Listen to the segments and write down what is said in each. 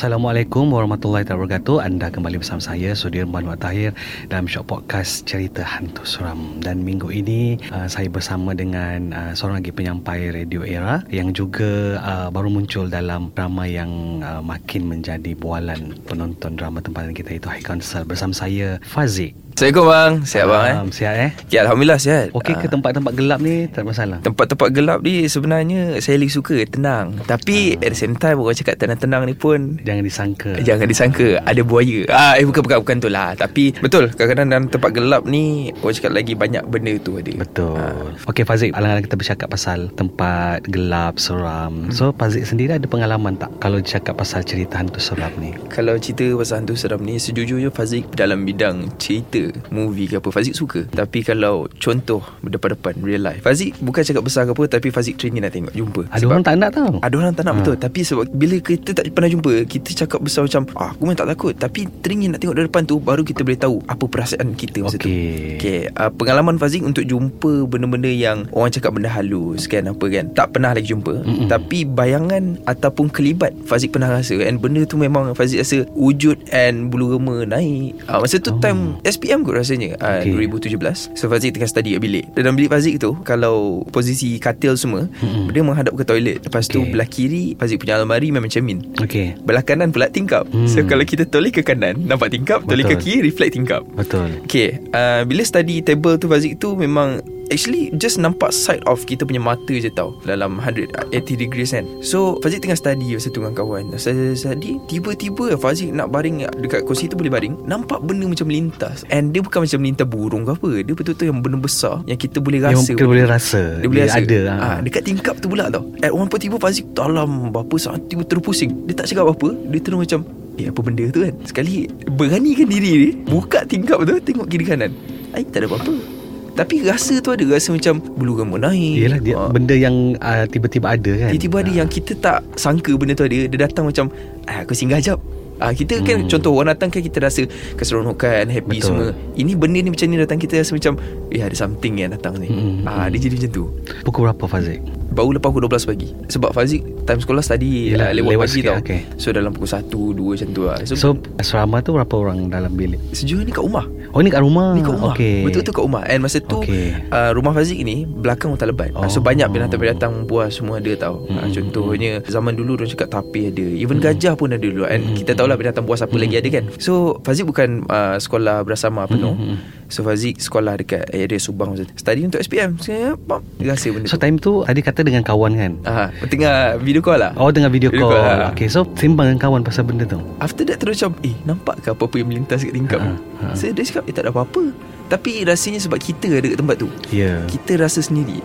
Assalamualaikum warahmatullahi wabarakatuh. Anda kembali bersama saya Sudirman Wan Tahir Dalam show podcast Cerita Hantu Suram. Dan minggu ini uh, Saya bersama dengan uh, Seorang lagi penyampai Radio Era Yang juga uh, baru muncul dalam drama yang uh, Makin menjadi bualan penonton drama tempatan kita Itu High Council. Bersama saya Fazik Assalamualaikum bang. Sihat bang eh? Sihat eh? Ya Alhamdulillah sihat. Okey ke Ah, tempat-tempat gelap ni? Tak masalah. Tempat-tempat gelap ni Sebenarnya Saya lebih suka tenang. Tapi at the same time Orang cakap tenang-tenang ni pun Jangan disangka. Jangan disangka. Ada buaya. Ah, Eh bukan bukan bukan tu lah. Tapi betul. Kadang-kadang dalam tempat gelap ni Orang cakap lagi banyak benda tu ada. Betul. Ah. Okey Fazik, alang-alang kita bercakap pasal tempat gelap, seram. So Fazik sendiri ada pengalaman tak kalau cakap pasal cerita hantu seram ni? Kalau cerita pasal hantu seram ni Sejujurnya Fazik dalam bidang cerita Movie ke apa Fazik suka. Tapi kalau contoh Depan-depan Real life. Fazik bukan cakap besar ke apa Tapi Fazik teringin nak tengok. Jumpa. Ada orang tak nak tahu. Ada orang tak nak Ha. betul. Tapi sebab Bila kita tak pernah jumpa Kita cakap besar macam ah, Aku memang tak takut. Tapi teringin nak tengok dari depan tu Baru kita boleh tahu Apa perasaan kita masa tu. Okey. Okay uh, Pengalaman Fazik Untuk jumpa benda-benda yang Orang cakap benda halus kan Apa kan. Tak pernah lagi jumpa. Mm-mm. Tapi bayangan Ataupun kelibat Fazik pernah rasa. And benda tu memang Fazik rasa Wujud and bulu rema naik. Uh, Masa tu Oh. time SPM kot rasanya uh, Okey. 2017 So Fazik tengah study kat bilik Dalam bilik Fazik tu Kalau posisi katil semua Mm-mm. Dia menghadap ke toilet Lepas tu Okey. belah kiri Fazik punya almari memang cermin Okey. Belah kanan pula tingkap Hmm. So kalau kita toleh ke kanan Nampak tingkap Toleh ke kiri Reflect tingkap Betul. Okay uh, Bila study table tu Fazik tu memang Actually just nampak side of kita punya mata je tau Dalam 180 degrees kan. So Fazik tengah study masa tu dengan kawan. Study, study Tiba-tiba Fazik nak baring Dekat kursi tu boleh baring Nampak benda macam melintas And dia bukan macam melintas burung ke apa Dia betul-betul yang benda besar Yang kita boleh Yang rasa. kita boleh rasa. dia boleh rasa. ada. ha. Dekat tingkap tu pula tau. At one point tiba Fazik Dalam berapa saat Tiba terpusing. Dia tak cakap apa-apa Dia terus macam Eh apa benda tu kan? Sekali Beranikan diri dia Buka tingkap tu Tengok kiri kanan. Ay, tak ada apa-apa Tapi rasa tu ada Rasa macam Bulu rambut naik Yelah dia Ah. benda yang uh, tiba-tiba ada kan. Tiba-tiba ada yang kita tak sangka benda tu ada Dia datang macam ah, Aku singgah jap Ah, kita kan Hmm. contoh orang datang kan kita rasa keseronokan, happy Betul. semua. Ini benda ni macam ni datang kita rasa macam eh ada something yang datang ni. Hmm, Ah hmm. dia jadi macam tu. Pukul berapa Fazik? Baru lepas pukul 12 pagi Sebab Fazik Time sekolah study uh, Lewat, lewat pagi sikit, tau okey. So dalam pukul 1 2 macam tu lah So, so asrama tu berapa orang dalam bilik? Sejauh ni kat rumah Oh ni kat rumah. Ni kat rumah Okey. Betul-betul kat rumah And masa tu Okey. uh, Rumah Fazik ni Belakang hutan lebat Oh. oh. So banyak binatang-binatang buas semua ada tau Hmm. uh, Contohnya Zaman dulu Diorang cakap tapir ada Even gajah pun ada dulu And Hmm. kita tahulah binatang buas apa lagi ada kan So Fazik bukan uh, Sekolah bersama penuh Hmm. So Fazik sekolah dekat area Subang masa tu. Study untuk SPM Saya pam, Rasa benda So tu time tu tadi kata dengan kawan kan? Ah, Tengah video call lah Oh dengan video, Video call. call, ah. Okay so sembang dengan kawan pasal benda tu. After that terus macam Eh nampak ke apa-apa yang melintas kat tingkap Ha, ha, ha. ha. Saya dia cakap Eh tak ada apa-apa Tapi rasanya sebab kita ada kat tempat tu. Yeah. Kita rasa sendiri.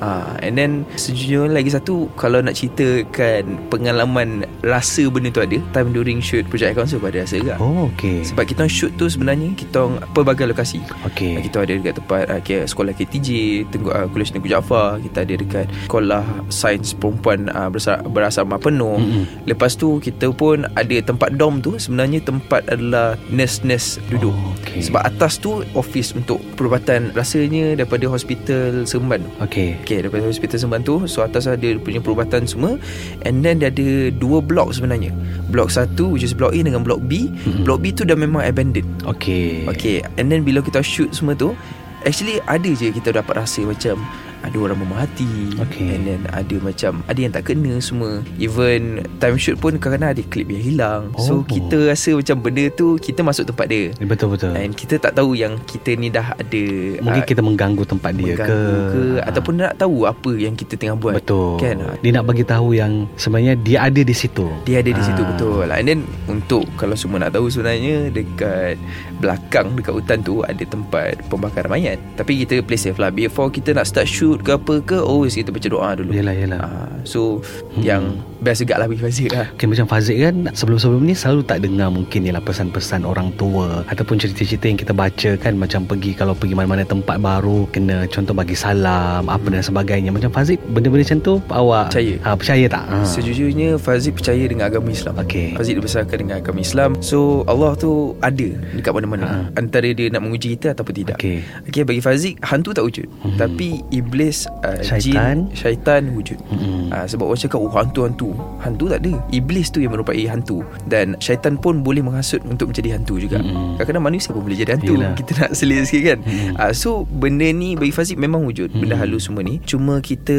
Ah, and then sejujurnya lagi satu kalau nak ceritakan pengalaman rasa benda tu ada time during shoot project council pada rasa juga. Oh okay. Sebab kita shoot tu sebenarnya kita pelbagai lokasi. Okay. Ah, Kita ada dekat tempat uh, sekolah KTJ, Tengku uh, Kolej Negeri Jaafar, kita ada dekat sekolah sains perempuan uh, berasa, berasrama penuh. Mm-mm. Lepas tu kita pun ada tempat dom tu sebenarnya tempat adalah nurse-nurse duduk. Oh, okay. Sebab atas tu office untuk perubatan rasanya daripada hospital Seremban. Okay. Okay daripada hospital Seremban tu So atas ada punya perubatan semua And then dia ada dua blok sebenarnya Blok satu which is blok A dengan blok B Mm-mm. Blok B tu dah memang abandoned Okay. Okay And then bila kita shoot semua tu Actually ada je kita dapat rasa macam Ada orang memerhati. Okay. And then ada macam Ada yang tak kena semua. Even time shoot pun Kadang-kadang ada klip yang hilang. Oh. So kita rasa macam benda tu Kita masuk tempat dia. Betul-betul And kita tak tahu yang kita ni dah ada Mungkin ah, kita mengganggu tempat dia ke, mengganggu ke? Ah. Ataupun nak tahu apa yang kita tengah buat. Betul. Kan? Dia nak bagi tahu yang Sebenarnya dia ada di situ. Dia ada di situ Ah. betul. And then Untuk Kalau semua nak tahu sebenarnya Dekat Belakang Dekat hutan tu Ada tempat Pembakaran mayat. Tapi kita play safe lah. Before kita nak start shoot ke apa ke Always kita baca doa dulu Yelah yelah Ah, So Yang Best juga lah bagi Fazik lah Okay, macam Fazik kan Sebelum-sebelum ni Selalu tak dengar mungkin Ialah pesan-pesan orang tua Ataupun cerita-cerita yang kita baca kan Macam pergi Kalau pergi mana-mana tempat baru Kena contoh bagi salam Apa dan sebagainya Macam Fazik Benda-benda macam tu Awak Percaya. ha, Percaya tak? Ha. Sejujurnya Fazik percaya dengan agama Islam Okey. Fazik dibesarkan dengan agama Islam So Allah tu ada Dekat mana-mana Ha. Antara dia nak menguji kita Ataupun tidak Okey. okay bagi Fazik Hantu tak wujud Mhm. Tapi Iblis uh, Syaitan. Jin Syaitan wujud Mm-mm. uh, Sebab orang cakap Oh hantu-hantu Hantu tak ada Iblis tu yang merupai hantu Dan syaitan pun boleh menghasut Untuk menjadi hantu juga Mm-mm. Kadang-kadang manusia pun boleh jadi hantu Yelah. Kita nak selit sikit kan Mm-mm. uh, So benda ni Bagi Fazik memang wujud Benda Mm-mm. halus semua ni Cuma kita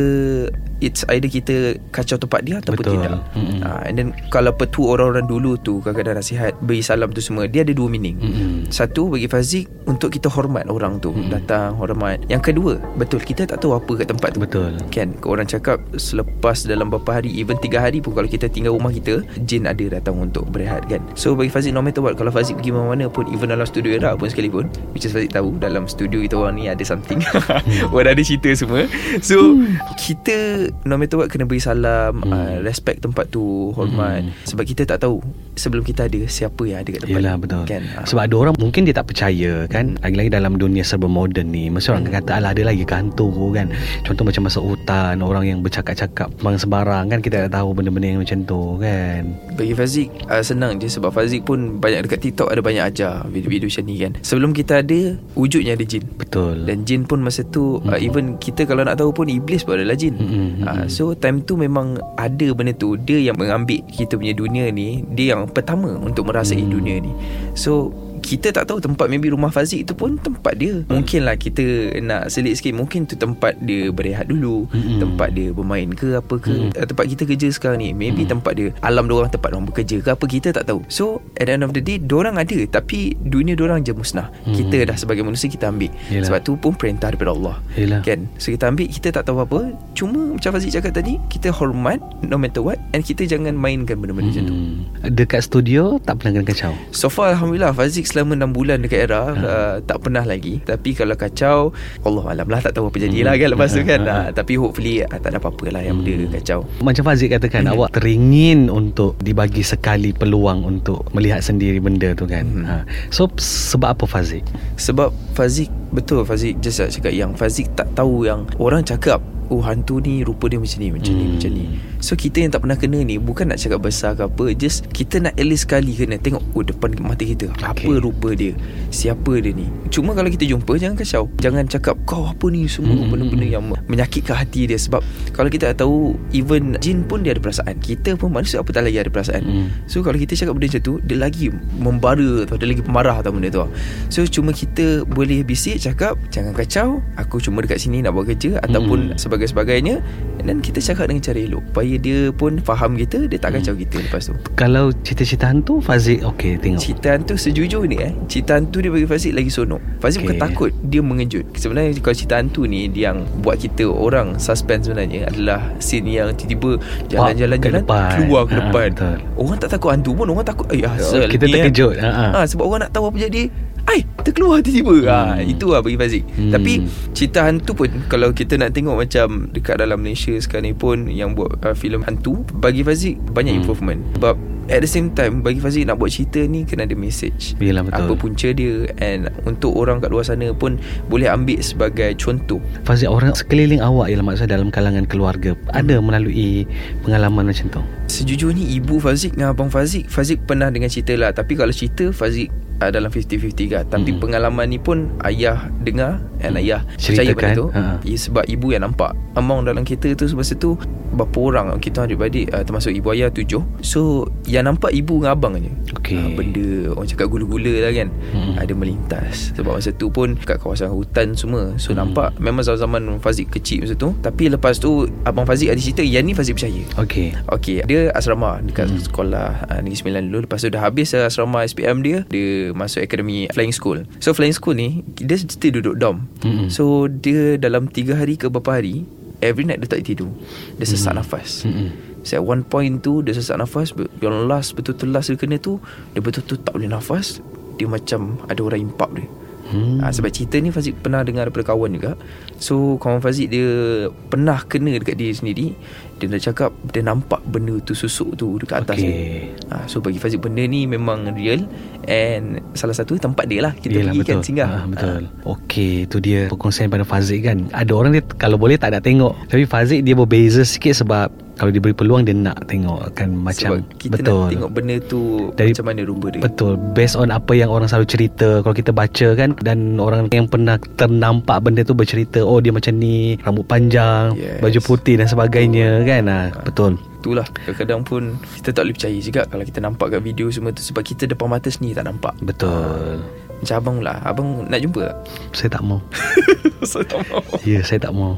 It's either kita Kacau tempat dia Ataupun Betul. tidak Mm-mm. uh, And then Kalau petua orang-orang dulu tu Kadang-kadang nasihat Beri salam tu semua Dia ada dua meaning Mm-mm. satu bagi Fazik Untuk kita hormat orang tu Hmm. Datang hormat Yang kedua Betul kita tak tahu apa kat tempat tu. Betul. Kan Orang cakap Selepas dalam beberapa hari Even tiga hari pun Kalau kita tinggal rumah kita Jin ada datang untuk berehat kan. So bagi Fazik no matter what Kalau Fazik pergi mana-mana pun Even dalam studio era pun sekalipun Which is Fazik tahu Dalam studio kita orang ni ada something. Orang ada cerita semua. So Kita No matter what Kena beri salam Hmm. uh, Respect tempat tu Hormat. Hmm. Sebab kita tak tahu Sebelum kita ada Siapa yang ada kat tempat Yelah tu. betul. Kan? Ah. Sebab ada orang Mungkin dia tak percaya kan? Lagi-lagi dalam dunia serba moden ni Mesti orang akan kata Alah ada lagi hantu kan? Contoh macam masuk hutan Orang yang bercakap-cakap Bang sebarang kan? Kita tak tahu benda-benda yang macam tu kan? Bagi Fazik uh, Senang je Sebab Fazik pun Banyak dekat TikTok Ada banyak ajar Video-video macam ni kan? Sebelum kita ada Wujudnya ada jin. Betul. Dan jin pun masa tu uh, Even kita kalau nak tahu pun Iblis pun adalah jin. Mm-mm, uh. So time tu memang Ada benda tu. Dia yang mengambil Kita punya dunia ni Dia yang pertama Untuk merasai Hmm. dunia ni So kita tak tahu tempat maybe rumah Fazik tu pun tempat dia. Mungkinlah kita nak selit sikit. Mungkin tu tempat dia berehat dulu. Mm-mm. Tempat dia bermain ke apa ke. Mm. uh, Tempat kita kerja sekarang ni Maybe Mm. tempat dia Alam diorang tempat diorang bekerja ke apa Kita tak tahu. So at the end of the day Diorang ada. Tapi dunia diorang je musnah. Mm. Kita dah sebagai manusia kita ambil. Yelah. Sebab tu pun perintah daripada Allah. Yelah. Kan? So kita ambil Kita tak tahu apa. Cuma macam Fazik cakap tadi Kita hormat No matter what. And kita jangan mainkan benda-benda macam tu. Hmm. Dekat studio Tak pernah kena kacau? So far Alhamdulillah Fazik selama 6 bulan dekat era Ha. uh, Tak pernah lagi Tapi kalau kacau Allah Alam lah Tak tahu apa jadi Hmm. kan Lepas tu kan ha, uh, Tapi hopefully uh, Tak ada apa-apa lah Yang benda kacau Macam Fazik katakan Awak teringin untuk Dibagi sekali peluang Untuk melihat sendiri benda tu kan Hmm. ha. So sebab apa Fazik? Sebab Fazik Betul Fazik Just nak cakap yang Fazik tak tahu yang Orang cakap Oh hantu ni Rupa dia macam ni Macam ni Hmm. macam ni. So kita yang tak pernah kena ni Bukan nak cakap besar ke apa Just Kita nak at least sekali kena Tengok Oh depan mata kita Apa Okay. rupa dia? Siapa dia ni? Cuma kalau kita jumpa Jangan kacau. Jangan cakap Kau apa ni? Semua Hmm. benda-benda yang Menyakitkan hati dia. Sebab Kalau kita tak tahu Even jin pun dia ada perasaan. Kita pun manusia Apa tak lagi ada perasaan. Hmm. So kalau kita cakap benda macam tu Dia lagi membara tau Dia lagi pemarah tau benda tu. So cuma kita boleh bisik cakap Jangan kacau Aku cuma dekat sini nak buat kerja Ataupun Hmm. sebagai-sebagainya Dan kita cakap dengan cara elok Supaya dia pun faham kita Dia tak kacau kita lepas tu Kalau cerita-cerita hantu Fazik okey tengok Cerita hantu sejujur ni eh Cerita hantu dia bagi Fazik lagi sonok Fazik Okay. bukan takut Dia mengejut Sebenarnya kalau cerita hantu ni Dia yang buat kita orang Suspense sebenarnya Adalah scene yang tiba-tiba Jalan-jalan-jalan. Keluar ke Ha, depan betul. Orang tak takut hantu pun Orang takut Eh asal Kita eh. terkejut ha, ha. Ha, sebab orang nak tahu apa jadi Ai, terkeluar tiba-tiba. Hmm. Ha, itu lah bagi Fazik. Hmm. Tapi cerita hantu pun kalau kita nak tengok macam dekat dalam Malaysia sekarang ni pun yang buat uh, filem hantu, bagi Fazik banyak hmm. improvement. Sebab at the same time bagi Fazik nak buat cerita ni kena ada message. Yelah, betul. Apa punca dia and untuk orang kat luar sana pun boleh ambil sebagai contoh. Fazik orang sekeliling awak Ialah maksud dalam kalangan keluarga Ada melalui Pengalaman macam tu Sejujurnya ibu Fazik dengan abang Fazik Fazik pernah dengan cerita lah Tapi kalau cerita Fazik uh, dalam 50-50 kan Tapi Hmm. pengalaman ni pun Ayah dengar And ayah Ceritakan, percaya benda tu ha. ya, Sebab ibu yang nampak Among dalam kereta tu Masa tu Berapa orang Kita adik-beradik uh, Termasuk ibu ayah tujuh So Yang nampak ibu dengan abang je Okey. Ah, Benda Orang cakap gula-gula lah kan Mm-mm. Ada melintas Sebab masa tu pun Kat kawasan hutan semua So nampak Memang zaman-zaman Fazik kecil masa tu Tapi lepas tu Abang Fazik ada cerita Yang ni Fazik percaya Okey. Okey, dia asrama dekat hmm. sekolah uh, Negeri Sembilan dulu. Lepas tu dah habis asrama SPM dia, dia masuk akademi flying school. So flying school ni dia still duduk dorm. Hmm. So dia dalam 3 hari ke berapa hari, every night dia tak tidur. Dia sesak Hmm. nafas. Mm-mm. So at one point tu dia sesak nafas Yang last betul-betul last dia kena tu Dia betul-betul tak boleh nafas Dia macam ada orang impak dia Hmm. Ha, sebab cerita ni Fazik pernah dengar daripada kawan juga So kawan Fazik dia pernah kena dekat diri sendiri Dia dah cakap dia nampak benda tu susuk tu dekat atas Okey. dia ha, So bagi Fazik benda ni memang real And salah satu tempat dia lah Kita Yelah, pergi betul. kan singgah Ah, betul. Okey, tu dia perkongsian pada Fazik kan. Ada orang dia kalau boleh tak nak tengok. Tapi Fazik dia berbeza sikit sebab kalau diberi peluang dia nak tengok kan macam Sebab kita betul. nak tengok benda tu Dari- Macam mana rupa dia. Betul. Based on apa yang orang selalu cerita Kalau kita baca kan Dan orang yang pernah ternampak benda tu bercerita Oh dia macam ni Rambut panjang Yes. Baju putih dan sebagainya kan? Ha, Betul. Itulah. Kadang-kadang pun Kita tak boleh percaya juga Kalau kita nampak kat video semua tu Sebab kita depan mata sendiri tak nampak. Betul Macam abang pula. Abang nak jumpa tak? Saya tak mau. Saya tak mau. Ya saya tak mau.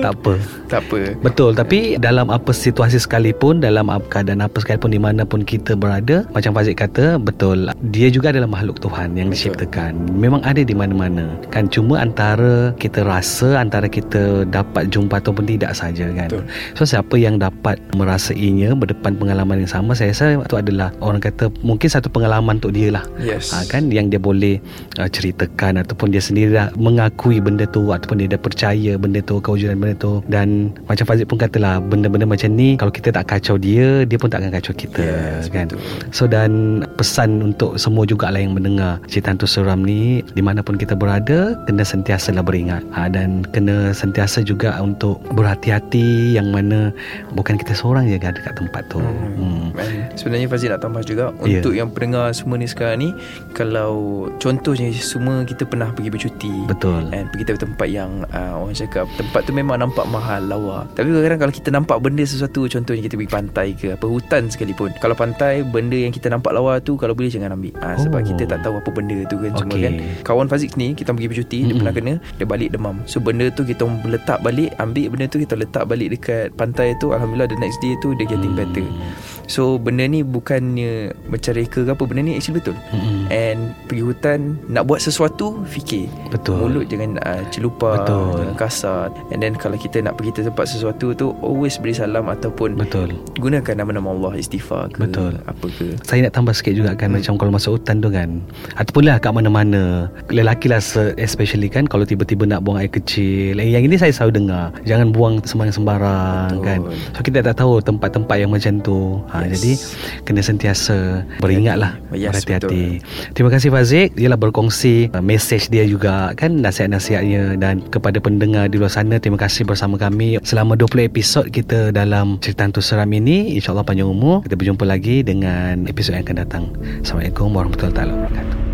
Tak apa. Tak apa. Betul Tapi dalam apa situasi sekalipun Dalam apa keadaan apa sekalipun Di mana pun kita berada Macam Fazik kata Betul Dia juga adalah makhluk Tuhan Yang Betul. diciptakan. Memang ada di mana-mana. Kan cuma antara Kita rasa Antara kita dapat jumpa Ataupun tidak saja kan. Betul. So siapa yang dapat Merasainya Berdepan pengalaman yang sama Saya rasa itu adalah Orang kata Mungkin satu pengalaman untuk dia lah. Yes. Ha, kan yang dia boleh uh, ceritakan ataupun dia sendiri dah mengakui benda tu ataupun dia dah percaya benda tu kewujudan benda tu dan macam Fazik pun katalah benda-benda macam ni kalau kita tak kacau dia dia pun tak akan kacau kita Yes, kan betul. so dan pesan untuk semua jugalah yang mendengar cerita hantu seram ni di mana pun kita berada kena sentiasa lah beringat ha, dan kena sentiasa juga untuk berhati-hati yang mana bukan kita seorang je kan dekat tempat tu hmm. And sebenarnya Fazil nak tambah juga Ya. Untuk yang pendengar semua ni sekarang ni Kalau contohnya semua kita pernah pergi bercuti betul And pergi ke tempat yang uh, Orang cakap Tempat tu memang nampak mahal Lawa Tapi kadang-kadang kalau kita nampak benda sesuatu Contohnya kita pergi pantai ke Apa hutan sekalipun Kalau pantai Benda yang kita nampak lawa tu Kalau boleh jangan ambil uh, Sebab Oh. kita tak tahu apa benda tu kan Semua Okey. kan Kawan Fazik ni Kita pergi bercuti Dia Mm-mm. pernah kena Dia balik demam So benda tu kita letak balik Ambil benda tu Kita letak balik dekat pantai tu Alhamdulillah the next day tu Dia getting Hmm. better So benda ni bukannya Macam reka ke apa Benda ni actually betul Mm-mm. And pergi hutan Nak buat sesuatu Fikir Betul. Mulut jangan uh, celupa Betul. Jangan kasar And then kalau kita nak pergi tempat sesuatu tu Always beri salam Ataupun betul Gunakan nama-nama Allah Istighfar ke Betul. Apa ke Saya nak tambah sikit juga kan hmm. Macam kalau masuk hutan tu kan Ataupun lah kat mana-mana Lelaki lah especially kan Kalau tiba-tiba nak buang air kecil eh, Yang ini saya selalu dengar Jangan buang sembarang-sembarang Betul. kan So kita tak tahu tempat-tempat yang macam tu ha, Yes. Jadi kena sentiasa beringat lah Yes, Berhati-hati Terima kasih Fazik Dia lah berkongsi uh, Message dia juga kan Nasihat-nasihatnya Dan kepada pendengar di luar sana. Terima kasih bersama kami. Selama 20 episod kita dalam Cerita Hantu Seram ini InsyaAllah panjang umur Kita berjumpa lagi dengan episod yang akan datang. Assalamualaikum warahmatullahi wabarakatuh